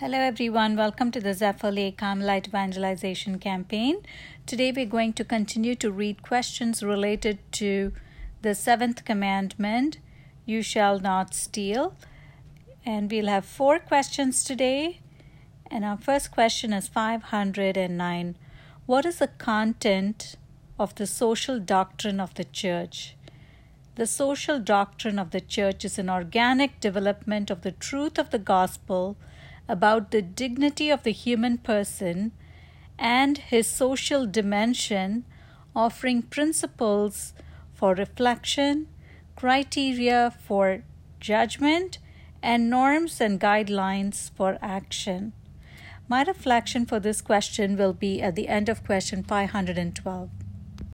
Hello, everyone. Welcome to the Zephyr Carmelite Evangelization Campaign. Today, we're going to continue to read questions related to the seventh commandment you shall not steal. And we'll have four questions today. And our first question is 509 What is the content of the social doctrine of the church? The social doctrine of the church is an organic development of the truth of the gospel about the dignity of the human person and his social dimension, offering principles for reflection, criteria for judgment, and norms and guidelines for action. My reflection for this question will be at the end of question 512.